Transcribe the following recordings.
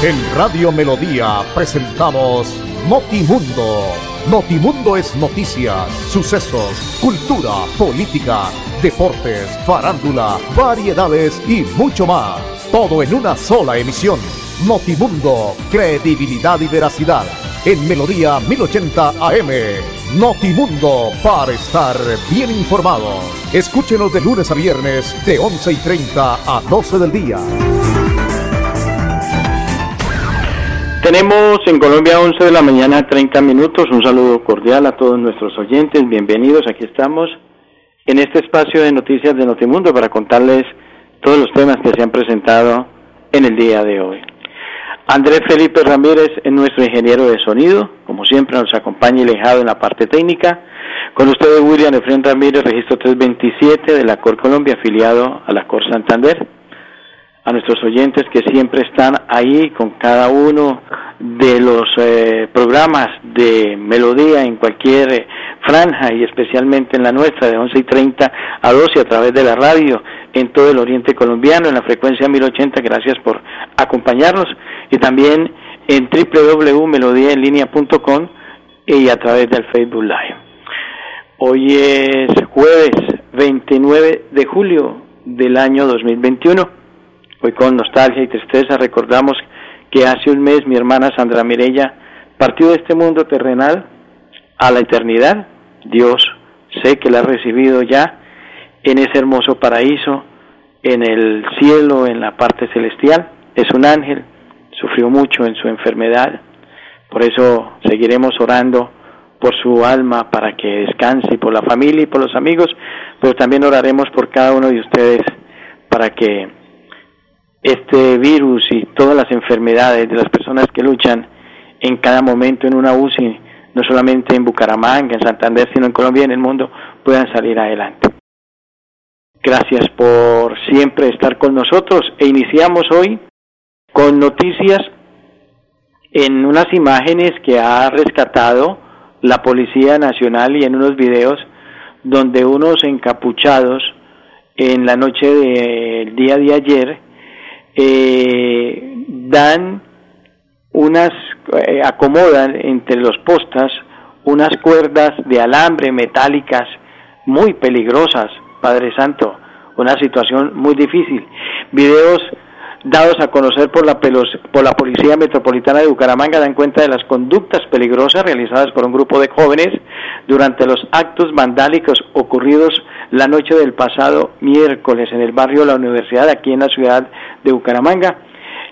En Radio Melodía presentamos Notimundo. Notimundo es noticias, sucesos, cultura, política, deportes, farándula, variedades y mucho más. Todo en una sola emisión. Notimundo, credibilidad y veracidad. En Melodía 1080 AM. Notimundo para estar bien informado. Escúchenos de lunes a viernes de 11 y 30 a 12 del día. Tenemos en Colombia 11 de la mañana 30 minutos. Un saludo cordial a todos nuestros oyentes. Bienvenidos. Aquí estamos en este espacio de noticias de Notimundo para contarles todos los temas que se han presentado en el día de hoy. Andrés Felipe Ramírez es nuestro ingeniero de sonido, como siempre nos acompaña y lejado en la parte técnica. Con ustedes William Efren Ramírez, registro 327 de la Cor Colombia, afiliado a la Cor Santander a nuestros oyentes que siempre están ahí con cada uno de los eh, programas de melodía en cualquier eh, franja y especialmente en la nuestra de 11 y 30 a 12 a través de la radio en todo el oriente colombiano en la frecuencia 1080 gracias por acompañarnos. Y también en www.melodiaenlinea.com y a través del Facebook Live. Hoy es jueves 29 de julio del año 2021 Hoy con nostalgia y tristeza recordamos que hace un mes mi hermana Sandra Mirella partió de este mundo terrenal a la eternidad. Dios sé que la ha recibido ya en ese hermoso paraíso, en el cielo, en la parte celestial. Es un ángel, sufrió mucho en su enfermedad, por eso seguiremos orando por su alma para que descanse por la familia y por los amigos, pero también oraremos por cada uno de ustedes para que este virus y todas las enfermedades de las personas que luchan en cada momento en una UCI, no solamente en Bucaramanga, en Santander, sino en Colombia y en el mundo, puedan salir adelante. Gracias por siempre estar con nosotros e iniciamos hoy con noticias en unas imágenes que ha rescatado la Policía Nacional y en unos videos donde unos encapuchados en la noche del día de ayer eh, dan unas, eh, acomodan entre los postas unas cuerdas de alambre metálicas muy peligrosas, Padre Santo, una situación muy difícil. Videos dados a conocer por la, por la Policía Metropolitana de Bucaramanga dan cuenta de las conductas peligrosas realizadas por un grupo de jóvenes durante los actos vandálicos ocurridos la noche del pasado miércoles en el barrio La Universidad, aquí en la ciudad de Bucaramanga.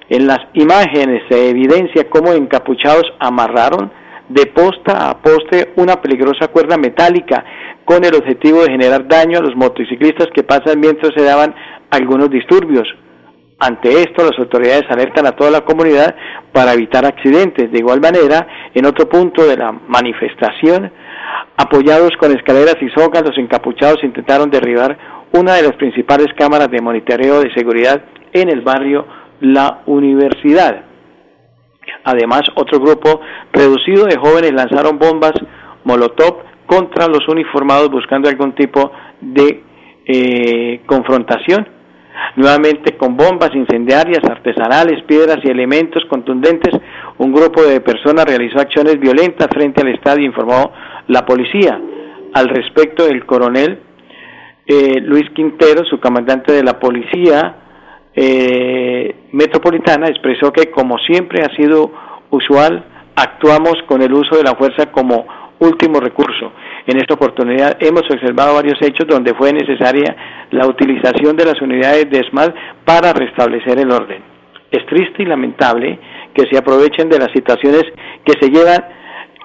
En las imágenes se evidencia cómo encapuchados amarraron de posta a poste una peligrosa cuerda metálica con el objetivo de generar daño a los motociclistas que pasan mientras se daban algunos disturbios. Ante esto, las autoridades alertan a toda la comunidad para evitar accidentes. De igual manera, en otro punto de la manifestación, apoyados con escaleras y sogas, los encapuchados intentaron derribar una de las principales cámaras de monitoreo de seguridad en el barrio La Universidad. Además, otro grupo reducido de jóvenes lanzaron bombas Molotov contra los uniformados buscando algún tipo de eh, confrontación Nuevamente con bombas incendiarias, artesanales, piedras y elementos contundentes, un grupo de personas realizó acciones violentas frente al estadio, informó la policía. Al respecto, el coronel eh, Luis Quintero, su comandante de la policía eh, metropolitana, expresó que como siempre ha sido usual, actuamos con el uso de la fuerza como último recurso. En esta oportunidad hemos observado varios hechos donde fue necesaria la utilización de las unidades de ESMAD para restablecer el orden. Es triste y lamentable que se aprovechen de las situaciones que se llevan,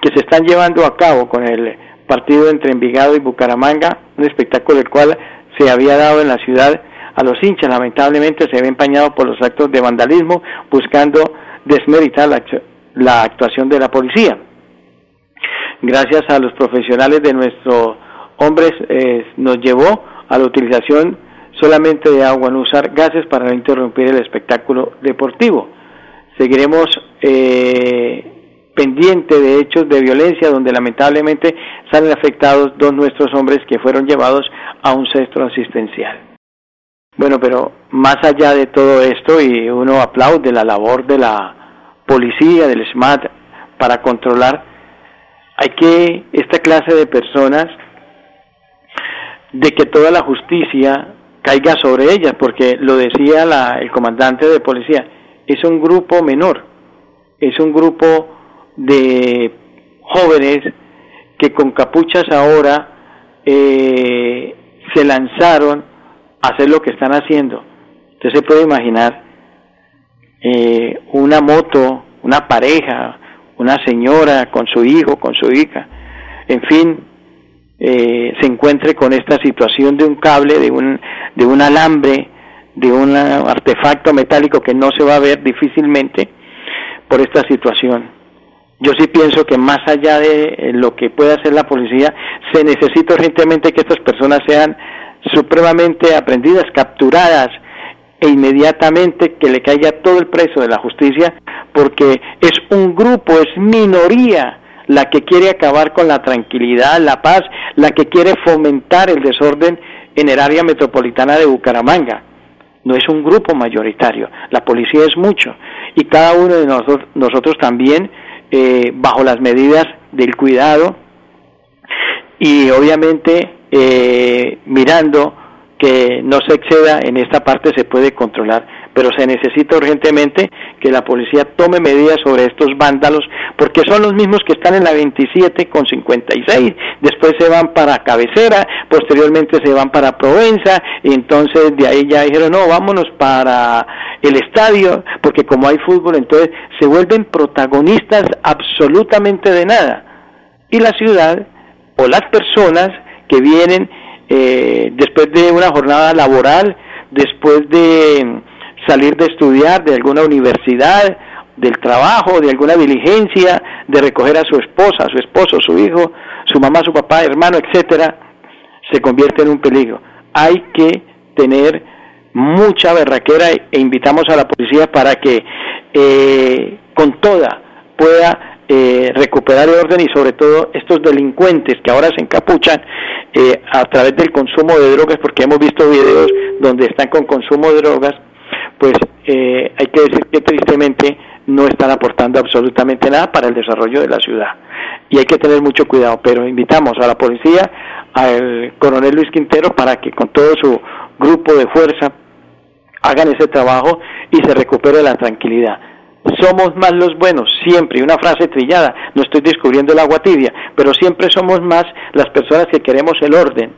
que se están llevando a cabo con el partido entre Envigado y Bucaramanga, un espectáculo el cual se había dado en la ciudad a los hinchas. Lamentablemente se ve empañado por los actos de vandalismo buscando desmeritar la actuación de la policía gracias a los profesionales de nuestros hombres, eh, nos llevó a la utilización solamente de agua, no usar gases para no interrumpir el espectáculo deportivo. Seguiremos eh, pendiente de hechos de violencia donde lamentablemente salen afectados dos nuestros hombres que fueron llevados a un centro asistencial. Bueno, pero más allá de todo esto, y uno aplaude la labor de la policía, del SMAT, para controlar, hay que, esta clase de personas, de que toda la justicia caiga sobre ellas, porque lo decía la, el comandante de policía, es un grupo menor, es un grupo de jóvenes que con capuchas ahora eh, se lanzaron a hacer lo que están haciendo. Usted se puede imaginar eh, una moto, una pareja, una señora con su hijo, con su hija, en fin, eh, se encuentre con esta situación de un cable, de un, de un alambre, de un artefacto metálico que no se va a ver difícilmente por esta situación. Yo sí pienso que más allá de lo que pueda hacer la policía, se necesita urgentemente que estas personas sean supremamente aprendidas, capturadas e inmediatamente que le caiga todo el precio de la justicia, porque es un grupo, es minoría la que quiere acabar con la tranquilidad, la paz, la que quiere fomentar el desorden en el área metropolitana de Bucaramanga. No es un grupo mayoritario, la policía es mucho y cada uno de nosotros, nosotros también, eh, bajo las medidas del cuidado y obviamente eh, mirando que no se exceda en esta parte se puede controlar pero se necesita urgentemente que la policía tome medidas sobre estos vándalos, porque son los mismos que están en la 27 con 56, después se van para Cabecera, posteriormente se van para Provenza, y entonces de ahí ya dijeron, no, vámonos para el estadio, porque como hay fútbol, entonces se vuelven protagonistas absolutamente de nada. Y la ciudad o las personas que vienen eh, después de una jornada laboral, después de salir de estudiar de alguna universidad, del trabajo, de alguna diligencia, de recoger a su esposa, a su esposo, su hijo, su mamá, su papá, hermano, etcétera, se convierte en un peligro. Hay que tener mucha berraquera e invitamos a la policía para que eh, con toda pueda eh, recuperar el orden y sobre todo estos delincuentes que ahora se encapuchan eh, a través del consumo de drogas, porque hemos visto videos donde están con consumo de drogas, pues eh, hay que decir que tristemente no están aportando absolutamente nada para el desarrollo de la ciudad. Y hay que tener mucho cuidado, pero invitamos a la policía, al coronel Luis Quintero, para que con todo su grupo de fuerza hagan ese trabajo y se recupere la tranquilidad. Somos más los buenos, siempre, una frase trillada, no estoy descubriendo el agua tibia, pero siempre somos más las personas que queremos el orden,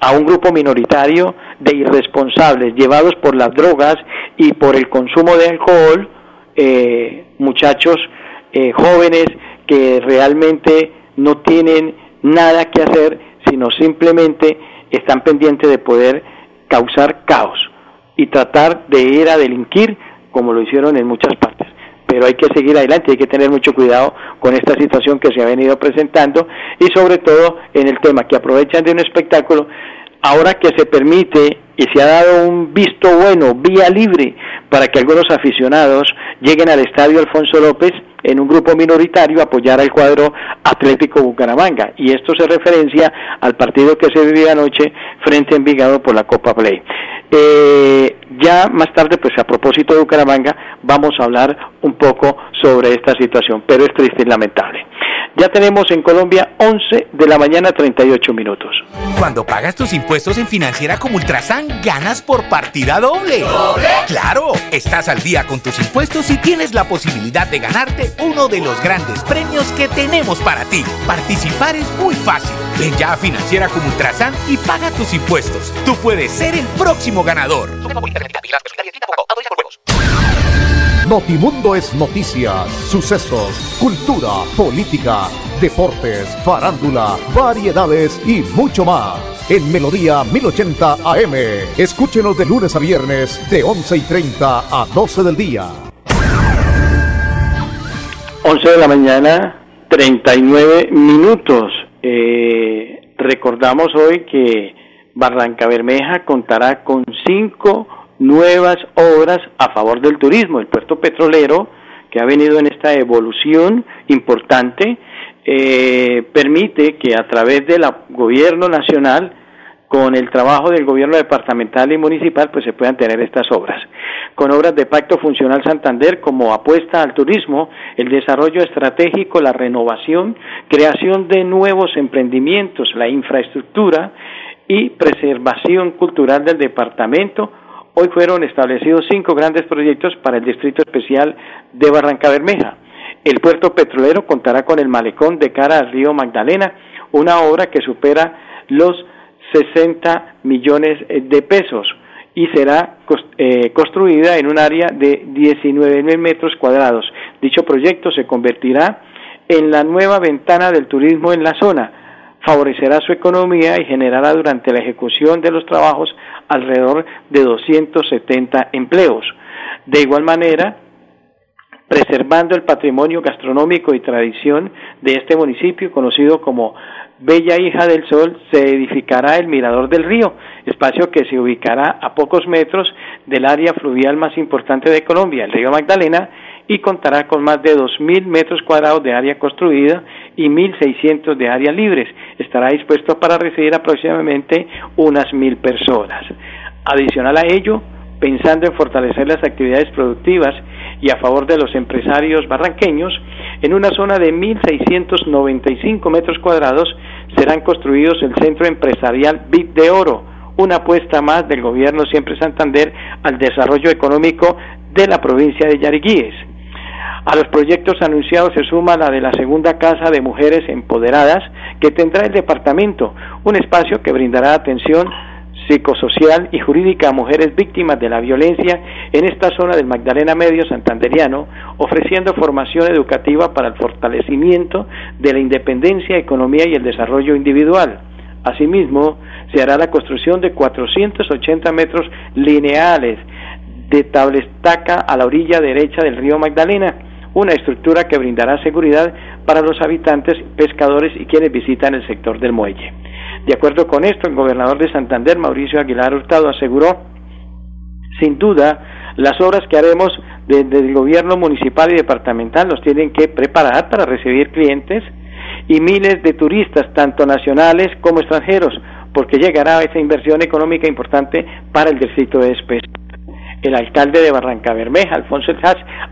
a un grupo minoritario de irresponsables llevados por las drogas y por el consumo de alcohol, eh, muchachos eh, jóvenes que realmente no tienen nada que hacer, sino simplemente están pendientes de poder causar caos y tratar de ir a delinquir como lo hicieron en muchas partes pero hay que seguir adelante, hay que tener mucho cuidado con esta situación que se ha venido presentando y sobre todo en el tema que aprovechan de un espectáculo, ahora que se permite y se ha dado un visto bueno, vía libre, para que algunos aficionados lleguen al estadio Alfonso López en un grupo minoritario apoyar al cuadro Atlético Bucaramanga. Y esto se referencia al partido que se vivía anoche frente a Envigado por la Copa Play. Eh, ya más tarde, pues a propósito de Bucaramanga, vamos a hablar un poco sobre esta situación, pero es triste y lamentable. Ya tenemos en Colombia 11 de la mañana 38 minutos. Cuando pagas tus impuestos en Financiera como Ultrasan, ganas por partida doble. ¿Doble? Claro, estás al día con tus impuestos y tienes la posibilidad de ganarte uno de los grandes premios que tenemos para ti. Participar es muy fácil. Ven ya a Financiera como Ultrasan y paga tus impuestos. Tú puedes ser el próximo ganador. Notimundo es noticias, sucesos, cultura, política, deportes, farándula, variedades y mucho más. En Melodía 1080 AM. Escúchenos de lunes a viernes de 11 y 30 a 12 del día. 11 de la mañana, 39 minutos. Eh, recordamos hoy que Barranca Bermeja contará con cinco nuevas obras a favor del turismo. El puerto petrolero, que ha venido en esta evolución importante, eh, permite que a través del gobierno nacional con el trabajo del gobierno departamental y municipal, pues se puedan tener estas obras. Con obras de Pacto Funcional Santander como apuesta al turismo, el desarrollo estratégico, la renovación, creación de nuevos emprendimientos, la infraestructura y preservación cultural del departamento, hoy fueron establecidos cinco grandes proyectos para el Distrito Especial de Barranca Bermeja. El puerto petrolero contará con el malecón de cara al río Magdalena, una obra que supera los 60 millones de pesos y será eh, construida en un área de 19 mil metros cuadrados. Dicho proyecto se convertirá en la nueva ventana del turismo en la zona, favorecerá su economía y generará durante la ejecución de los trabajos alrededor de 270 empleos. De igual manera, preservando el patrimonio gastronómico y tradición de este municipio conocido como Bella Hija del Sol, se edificará el Mirador del Río, espacio que se ubicará a pocos metros del área fluvial más importante de Colombia, el río Magdalena, y contará con más de 2.000 metros cuadrados de área construida y 1.600 de áreas libres. Estará dispuesto para recibir aproximadamente unas 1.000 personas. Adicional a ello, pensando en fortalecer las actividades productivas y a favor de los empresarios barranqueños, en una zona de 1.695 metros cuadrados serán construidos el Centro Empresarial Bit de Oro, una apuesta más del gobierno Siempre Santander al desarrollo económico de la provincia de Yariguíes. A los proyectos anunciados se suma la de la segunda Casa de Mujeres Empoderadas que tendrá el departamento, un espacio que brindará atención psicosocial y jurídica a mujeres víctimas de la violencia en esta zona del Magdalena Medio Santanderiano, ofreciendo formación educativa para el fortalecimiento de la independencia, economía y el desarrollo individual. Asimismo, se hará la construcción de 480 metros lineales de tablestaca a la orilla derecha del río Magdalena, una estructura que brindará seguridad para los habitantes, pescadores y quienes visitan el sector del muelle. De acuerdo con esto, el gobernador de Santander, Mauricio Aguilar Hurtado, aseguró, sin duda, las obras que haremos desde el gobierno municipal y departamental nos tienen que preparar para recibir clientes y miles de turistas, tanto nacionales como extranjeros, porque llegará esa inversión económica importante para el distrito de Espes. El alcalde de Barranca Bermeja, Alfonso El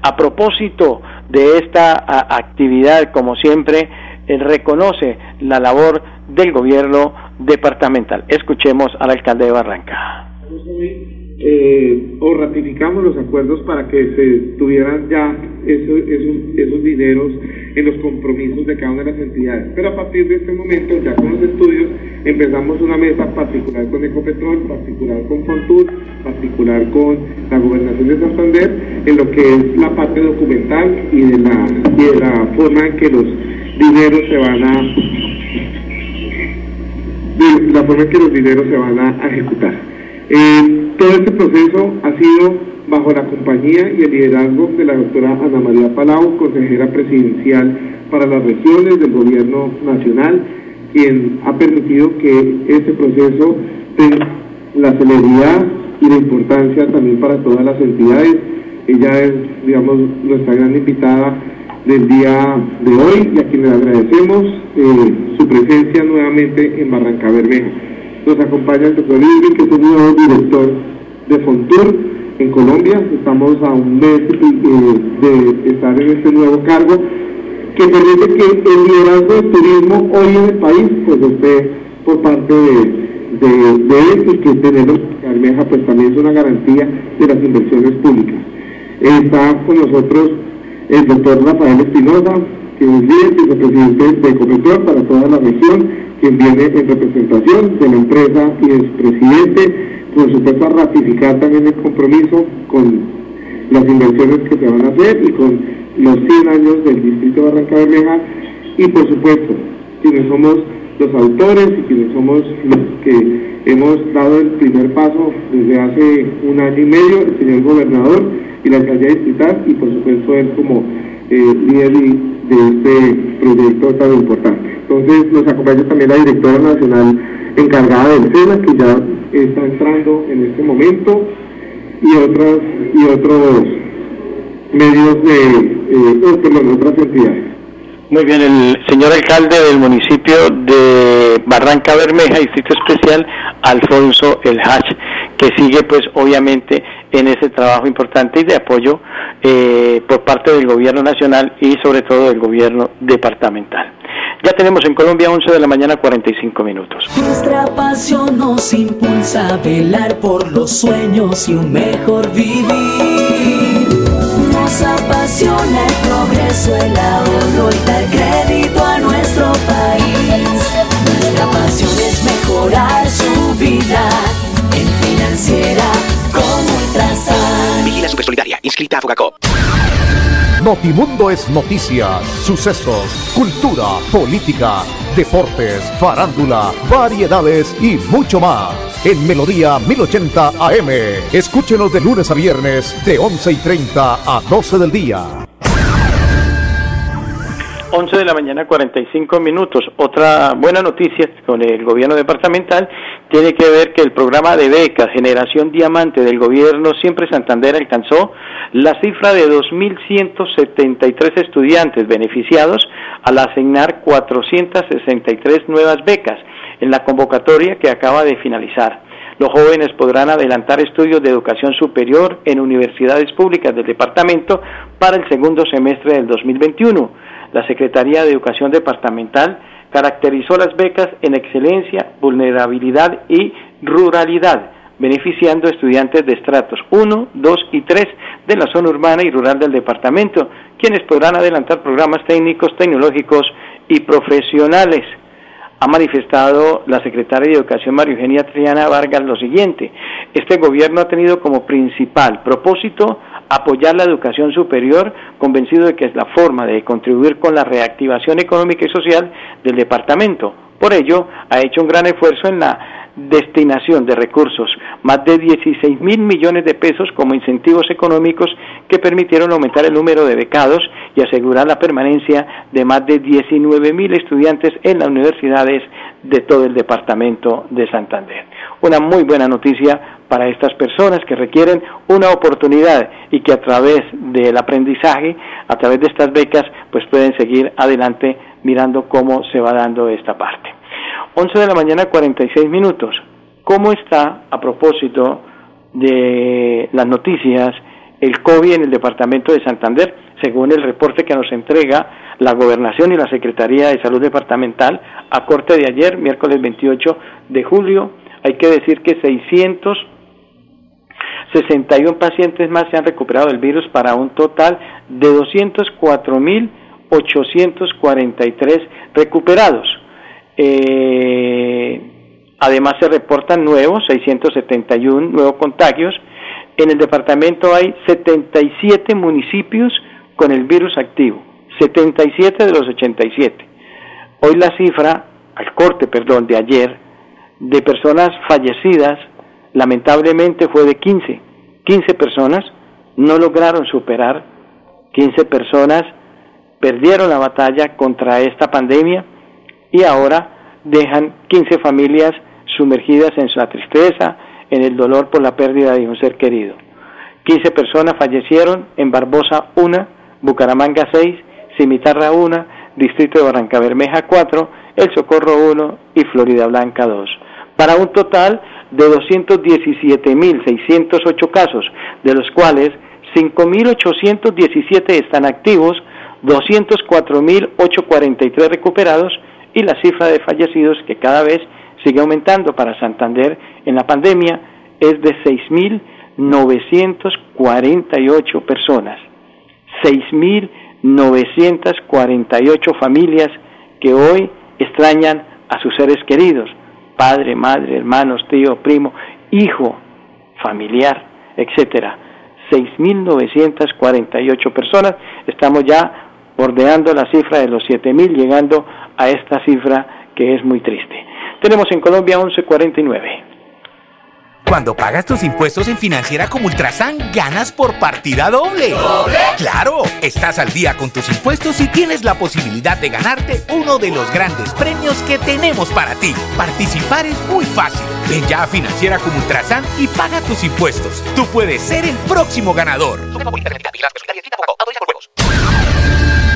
a propósito de esta actividad, como siempre, él reconoce la labor del gobierno departamental. Escuchemos al alcalde de Barranca. Eh, o ratificamos los acuerdos para que se tuvieran ya esos, esos, dineros en los compromisos de cada una de las entidades. Pero a partir de este momento, ya con los estudios, empezamos una mesa particular con Ecopetrol, particular con Fontur, particular con la Gobernación de Santander, en lo que es la parte documental y de la, y de la forma en que los dineros se van a de la forma en que los dineros se van a, ejecutar. Eh, todo este proceso ha sido bajo la compañía y el liderazgo de la doctora Ana María Palau, consejera presidencial para las regiones del gobierno nacional, quien ha permitido que este proceso tenga la celeridad y la importancia también para todas las entidades. Ella es, digamos, nuestra gran invitada del día de hoy y a quien le agradecemos eh, su presencia nuevamente en Barranca Bermeja. Nos acompaña el doctor Irving, que es el nuevo director de Fontur en Colombia. Estamos a un mes eh, de estar en este nuevo cargo que permite que el liderazgo del turismo hoy en el país pues esté por parte de, él y que tenerlo en Bermeja pues también es una garantía de las inversiones públicas. Está con nosotros el doctor Rafael Espinosa, que es líder vicepresidente de Ecopetrol para toda la región, quien viene en representación de la empresa y es presidente, por supuesto a ratificar también el compromiso con las inversiones que se van a hacer y con los 100 años del distrito de Barranca Bermeja y por supuesto quienes somos los autores y quienes somos los que hemos dado el primer paso desde hace un año y medio, el señor gobernador y la alcaldía distrital y por supuesto él como eh, líder de este proyecto tan importante. Entonces nos acompaña también la directora nacional encargada del SENA que ya está entrando en este momento y otros y otros medios de eh, otras entidades. Muy bien, el señor alcalde del municipio de Barranca Bermeja, Distrito Especial, Alfonso El Hach, que sigue pues obviamente en ese trabajo importante y de apoyo eh, por parte del gobierno nacional y sobre todo del gobierno departamental. Ya tenemos en Colombia 11 de la mañana 45 minutos. Nuestra pasión nos impulsa a velar por los sueños y un mejor vivir. Nos apasiona el progreso, el ahorro y dar crédito a nuestro país. Nuestra pasión es mejorar su vida en financiera como Ultrasan. Vigila Supersolidaria, inscrita a Fogacop. Notimundo es noticias, sucesos, cultura, política, deportes, farándula, variedades y mucho más. En Melodía 1080 AM. Escúchenos de lunes a viernes de 11 y 30 a 12 del día. 11 de la mañana 45 minutos. Otra buena noticia con el gobierno departamental tiene que ver que el programa de becas Generación Diamante del gobierno Siempre Santander alcanzó la cifra de 2.173 estudiantes beneficiados al asignar 463 nuevas becas en la convocatoria que acaba de finalizar. Los jóvenes podrán adelantar estudios de educación superior en universidades públicas del departamento para el segundo semestre del 2021 la Secretaría de Educación Departamental caracterizó las becas en excelencia, vulnerabilidad y ruralidad, beneficiando estudiantes de estratos 1, 2 y 3 de la zona urbana y rural del departamento, quienes podrán adelantar programas técnicos, tecnológicos y profesionales. Ha manifestado la secretaria de Educación María Eugenia Triana Vargas lo siguiente, este gobierno ha tenido como principal propósito apoyar la educación superior, convencido de que es la forma de contribuir con la reactivación económica y social del departamento. Por ello, ha hecho un gran esfuerzo en la destinación de recursos, más de 16 mil millones de pesos como incentivos económicos que permitieron aumentar el número de becados y asegurar la permanencia de más de 19 mil estudiantes en las universidades de todo el departamento de Santander. Una muy buena noticia para estas personas que requieren una oportunidad y que a través del aprendizaje, a través de estas becas, pues pueden seguir adelante mirando cómo se va dando esta parte. 11 de la mañana 46 minutos. ¿Cómo está a propósito de las noticias el COVID en el departamento de Santander? Según el reporte que nos entrega la Gobernación y la Secretaría de Salud Departamental a corte de ayer, miércoles 28 de julio, hay que decir que 661 pacientes más se han recuperado del virus para un total de 204.843 recuperados. Eh, además se reportan nuevos, 671 nuevos contagios. En el departamento hay 77 municipios con el virus activo, 77 de los 87. Hoy la cifra, al corte, perdón, de ayer, de personas fallecidas, lamentablemente fue de 15. 15 personas no lograron superar, 15 personas perdieron la batalla contra esta pandemia y ahora dejan 15 familias sumergidas en la tristeza, en el dolor por la pérdida de un ser querido. 15 personas fallecieron en Barbosa 1, Bucaramanga 6, Cimitarra 1, Distrito de Barranca Bermeja 4, El Socorro 1 y Florida Blanca 2. Para un total de 217.608 casos, de los cuales 5.817 están activos, 204.843 recuperados y la cifra de fallecidos que cada vez sigue aumentando para Santander en la pandemia es de 6.948 personas. 6.948 familias que hoy extrañan a sus seres queridos, padre, madre, hermanos, tío, primo, hijo, familiar, etcétera. 6.948 personas, estamos ya bordeando la cifra de los 7.000, llegando a esta cifra que es muy triste. Tenemos en Colombia 1149. Cuando pagas tus impuestos en Financiera como Ultrasan, ganas por partida doble. ¿Doble? ¡Claro! Estás al día con tus impuestos y tienes la posibilidad de ganarte uno de los grandes premios que tenemos para ti. Participar es muy fácil. Ven ya a Financiera como Ultrasan y paga tus impuestos. Tú puedes ser el próximo ganador.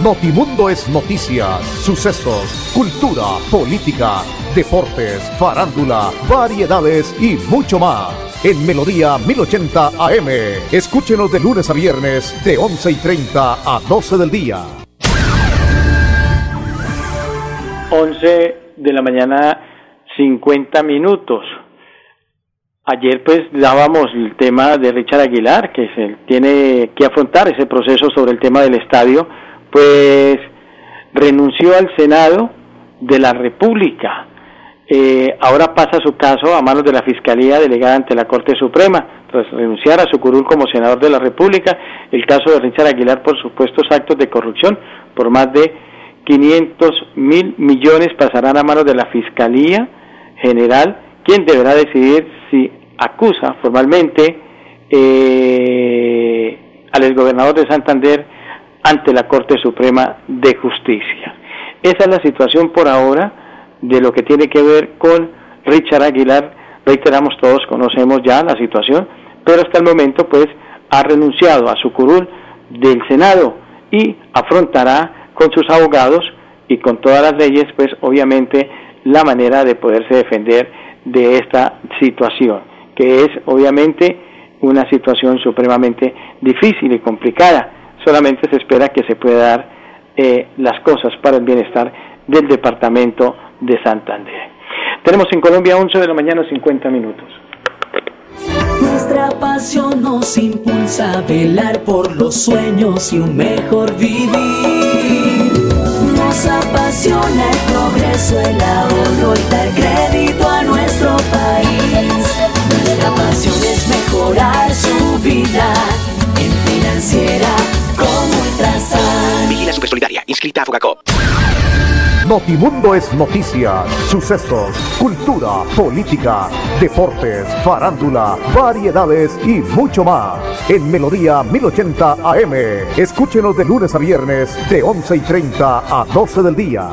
Notimundo es noticias, sucesos, cultura, política, deportes, farándula, variedades y mucho más. En Melodía 1080 AM. Escúchenos de lunes a viernes de 11 y 30 a 12 del día. 11 de la mañana, 50 minutos. Ayer pues dábamos el tema de Richard Aguilar, que se tiene que afrontar ese proceso sobre el tema del estadio, pues renunció al Senado de la República. Eh, ahora pasa su caso a manos de la Fiscalía delegada ante la Corte Suprema, tras renunciar a su curul como senador de la República. El caso de Richard Aguilar por supuestos actos de corrupción por más de 500 mil millones pasarán a manos de la Fiscalía General, quien deberá decidir si acusa formalmente eh, al exgobernador de Santander ante la Corte Suprema de Justicia. Esa es la situación por ahora de lo que tiene que ver con Richard Aguilar. Reiteramos, todos conocemos ya la situación, pero hasta el momento pues ha renunciado a su curul del Senado y afrontará con sus abogados y con todas las leyes pues obviamente la manera de poderse defender de esta situación, que es obviamente una situación supremamente difícil y complicada solamente se espera que se pueda dar eh, las cosas para el bienestar del departamento de Santander. Tenemos en Colombia 11 de la mañana 50 minutos. Nuestra pasión nos impulsa a velar por los sueños y un mejor vivir. Nos apasiona el progreso, el ahorro y dar crédito a nuestro país. Nuestra pasión es mejorar su vida en financiera como Ultrasan. Vigila Supersolidaria, inscrita a Fogacop. Notimundo es noticias, sucesos, cultura, política, deportes, farándula, variedades y mucho más. En Melodía 1080 AM. Escúchenos de lunes a viernes de 11 y 30 a 12 del día.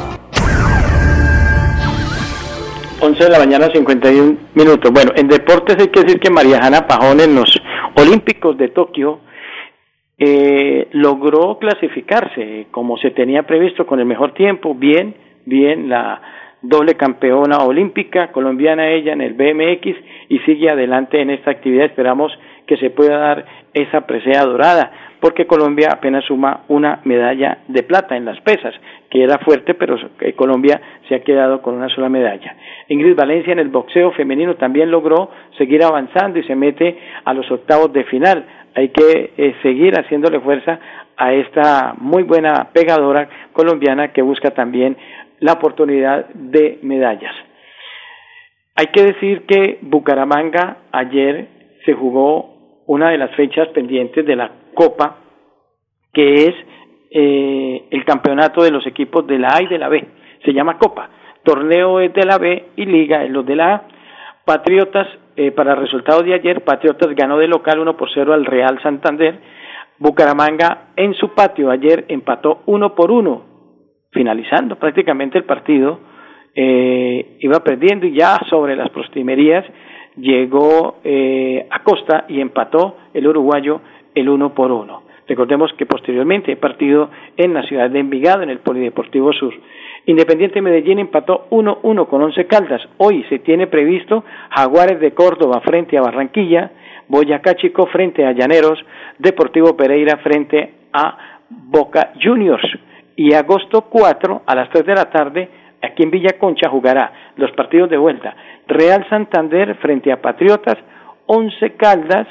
11 de la mañana 51 minutos. Bueno, en deportes hay que decir que María Jana Pajón en los Olímpicos de Tokio eh, logró clasificarse como se tenía previsto con el mejor tiempo, bien, bien la doble campeona olímpica colombiana ella en el BMX y sigue adelante en esta actividad. Esperamos que se pueda dar esa presea dorada, porque Colombia apenas suma una medalla de plata en las pesas, que era fuerte, pero Colombia se ha quedado con una sola medalla. Ingrid Valencia en el boxeo femenino también logró seguir avanzando y se mete a los octavos de final hay que eh, seguir haciéndole fuerza a esta muy buena pegadora colombiana que busca también la oportunidad de medallas. Hay que decir que Bucaramanga ayer se jugó una de las fechas pendientes de la Copa, que es eh, el campeonato de los equipos de la A y de la B. Se llama Copa. Torneo es de la B y Liga es los de la A. Patriotas eh, para el resultado de ayer, Patriotas ganó de local 1 por 0 al Real Santander. Bucaramanga en su patio ayer empató 1 por 1, finalizando prácticamente el partido. Eh, iba perdiendo y ya sobre las prostimerías llegó eh, a Costa y empató el uruguayo el 1 por 1. Recordemos que posteriormente hay partido en la ciudad de Envigado, en el Polideportivo Sur. Independiente Medellín empató 1-1 con Once Caldas. Hoy se tiene previsto Jaguares de Córdoba frente a Barranquilla, Boyacá Chico frente a Llaneros, Deportivo Pereira frente a Boca Juniors. Y agosto 4 a las 3 de la tarde, aquí en Villa Concha jugará los partidos de vuelta. Real Santander frente a Patriotas, Once Caldas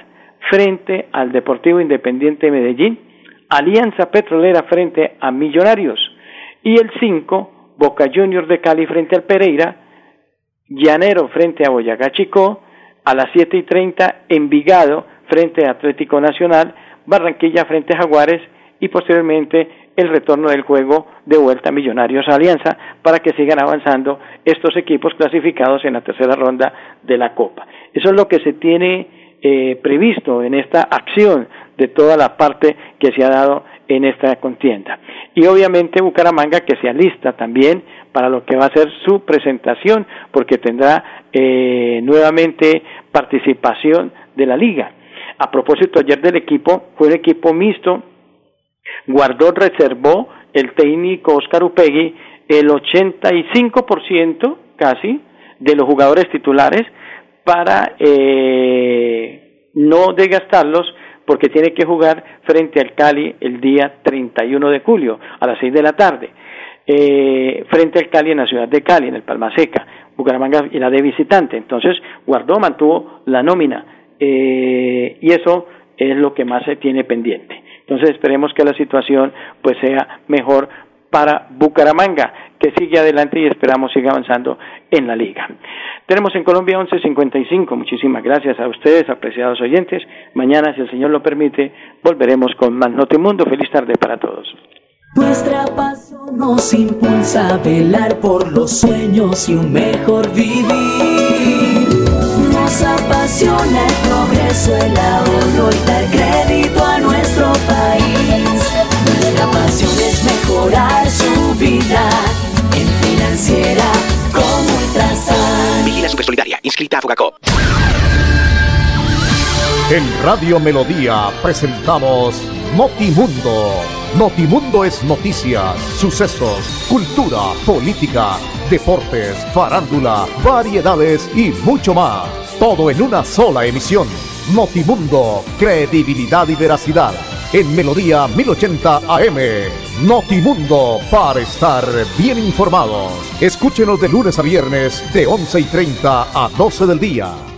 frente al Deportivo Independiente Medellín, Alianza Petrolera frente a Millonarios y el 5 Boca Juniors de Cali frente al Pereira, Llanero frente a Boyacá Chico, a las 7 y 30 Envigado frente a Atlético Nacional, Barranquilla frente a Jaguares y posteriormente el retorno del juego de vuelta a Millonarios Alianza para que sigan avanzando estos equipos clasificados en la tercera ronda de la Copa. Eso es lo que se tiene eh, previsto en esta acción de toda la parte que se ha dado en esta contienda. Y obviamente Bucaramanga que se alista también para lo que va a ser su presentación, porque tendrá eh, nuevamente participación de la liga. A propósito, ayer del equipo, fue un equipo mixto, guardó, reservó el técnico Oscar Upegui, el 85% casi de los jugadores titulares para eh, no desgastarlos porque tiene que jugar frente al Cali el día 31 de julio a las 6 de la tarde. Eh, frente al Cali en la ciudad de Cali, en el Palma Seca. Bucaramanga la de visitante. Entonces, guardó, mantuvo la nómina. Eh, y eso es lo que más se tiene pendiente. Entonces, esperemos que la situación pues sea mejor para Bucaramanga, que sigue adelante y esperamos siga avanzando en la liga. Tenemos en Colombia 11.55. Muchísimas gracias a ustedes, apreciados oyentes. Mañana, si el Señor lo permite, volveremos con más Notimundo. Feliz tarde para todos. Nuestra pasión nos impulsa a velar por los sueños y un mejor vivir. Nos apasiona el progreso, el ahorro y dar mejorar su vida en financiera como Ultrasan. Vigila Supersolidaria, inscrita a Fogacop. En Radio Melodía presentamos Notimundo. Notimundo es noticias, sucesos, cultura, política, deportes, farándula, variedades y mucho más. Todo en una sola emisión. Notimundo, credibilidad y veracidad. En Melodía 1080 AM. Notimundo, para estar bien informados. Escúchenos de lunes a viernes de 11 y 30 a 12 del día.